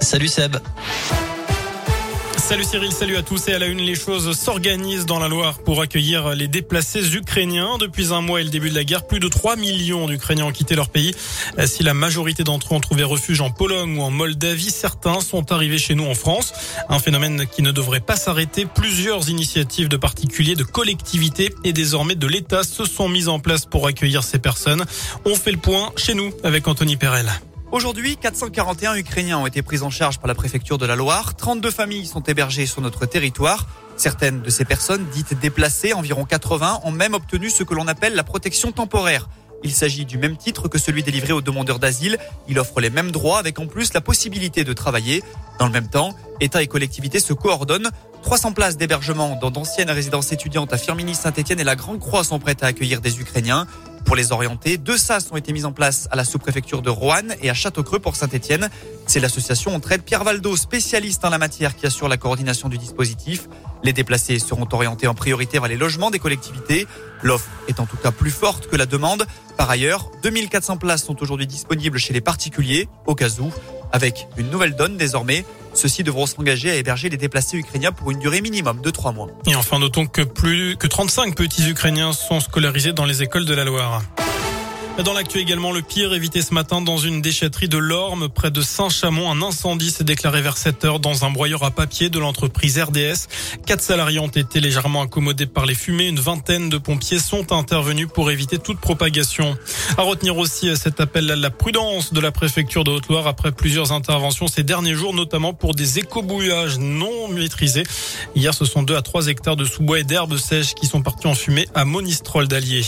Salut Seb. Salut Cyril, salut à tous et à la une, les choses s'organisent dans la Loire pour accueillir les déplacés ukrainiens. Depuis un mois et le début de la guerre, plus de 3 millions d'Ukrainiens ont quitté leur pays. Si la majorité d'entre eux ont trouvé refuge en Pologne ou en Moldavie, certains sont arrivés chez nous en France. Un phénomène qui ne devrait pas s'arrêter. Plusieurs initiatives de particuliers, de collectivités et désormais de l'État se sont mises en place pour accueillir ces personnes. On fait le point chez nous avec Anthony Perel. Aujourd'hui, 441 Ukrainiens ont été pris en charge par la préfecture de la Loire. 32 familles sont hébergées sur notre territoire. Certaines de ces personnes, dites déplacées, environ 80, ont même obtenu ce que l'on appelle la protection temporaire. Il s'agit du même titre que celui délivré aux demandeurs d'asile. Il offre les mêmes droits avec en plus la possibilité de travailler. Dans le même temps, État et collectivités se coordonnent. 300 places d'hébergement dans d'anciennes résidences étudiantes à Firminy, Saint-Etienne et la Grande Croix sont prêtes à accueillir des Ukrainiens. Pour les orienter, deux SAS ont été mis en place à la sous-préfecture de Roanne et à Châteaucreux pour Saint-Etienne. C'est l'association Entraide Pierre Valdo, spécialiste en la matière, qui assure la coordination du dispositif. Les déplacés seront orientés en priorité vers les logements des collectivités. L'offre est en tout cas plus forte que la demande. Par ailleurs, 2400 places sont aujourd'hui disponibles chez les particuliers, au cas où. Avec une nouvelle donne désormais, ceux-ci devront s'engager à héberger les déplacés ukrainiens pour une durée minimum de trois mois. Et enfin, notons que plus que 35 petits Ukrainiens sont scolarisés dans les écoles de la Loire. Dans l'actu également, le pire évité ce matin dans une déchetterie de l'Orme, près de Saint-Chamond. Un incendie s'est déclaré vers 7 heures dans un broyeur à papier de l'entreprise RDS. Quatre salariés ont été légèrement accommodés par les fumées. Une vingtaine de pompiers sont intervenus pour éviter toute propagation. À retenir aussi cet appel à la prudence de la préfecture de Haute-Loire après plusieurs interventions ces derniers jours, notamment pour des écobouillages non maîtrisés. Hier, ce sont deux à trois hectares de sous-bois et d'herbes sèches qui sont partis en fumée à Monistrol d'Allier.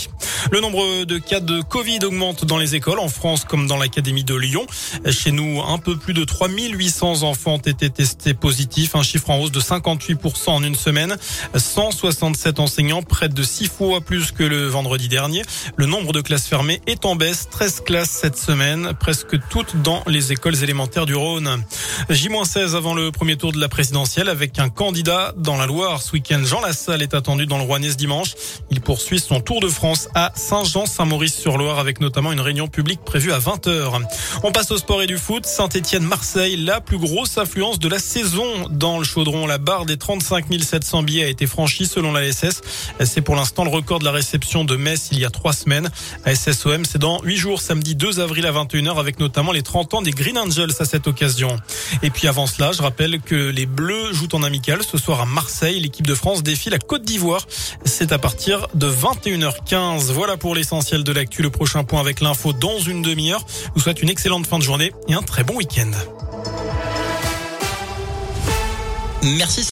Le nombre de cas de Covid augmente dans les écoles en France comme dans l'Académie de Lyon. Chez nous, un peu plus de 3800 enfants ont été testés positifs, un chiffre en hausse de 58% en une semaine. 167 enseignants, près de 6 fois plus que le vendredi dernier. Le nombre de classes fermées est en baisse, 13 classes cette semaine, presque toutes dans les écoles élémentaires du Rhône. J-16 avant le premier tour de la présidentielle avec un candidat dans la Loire. Ce week-end, Jean Lassalle est attendu dans le Rouennais dimanche. Il poursuit son tour de France à Saint-Jean-Saint-Maurice-sur-Loire notamment une réunion publique prévue à 20h. On passe au sport et du foot. Saint-Etienne-Marseille, la plus grosse affluence de la saison dans le chaudron. La barre des 35 700 billets a été franchie selon la SS. C'est pour l'instant le record de la réception de Metz il y a trois semaines. SSOM, c'est dans huit jours, samedi 2 avril à 21h avec notamment les 30 ans des Green Angels à cette occasion. Et puis avant cela, je rappelle que les Bleus jouent en amical ce soir à Marseille. L'équipe de France défie la Côte d'Ivoire. C'est à partir de 21h15. Voilà pour l'essentiel de l'actu. Le point avec l'info dans une demi-heure. Je vous souhaite une excellente fin de journée et un très bon week-end. Merci.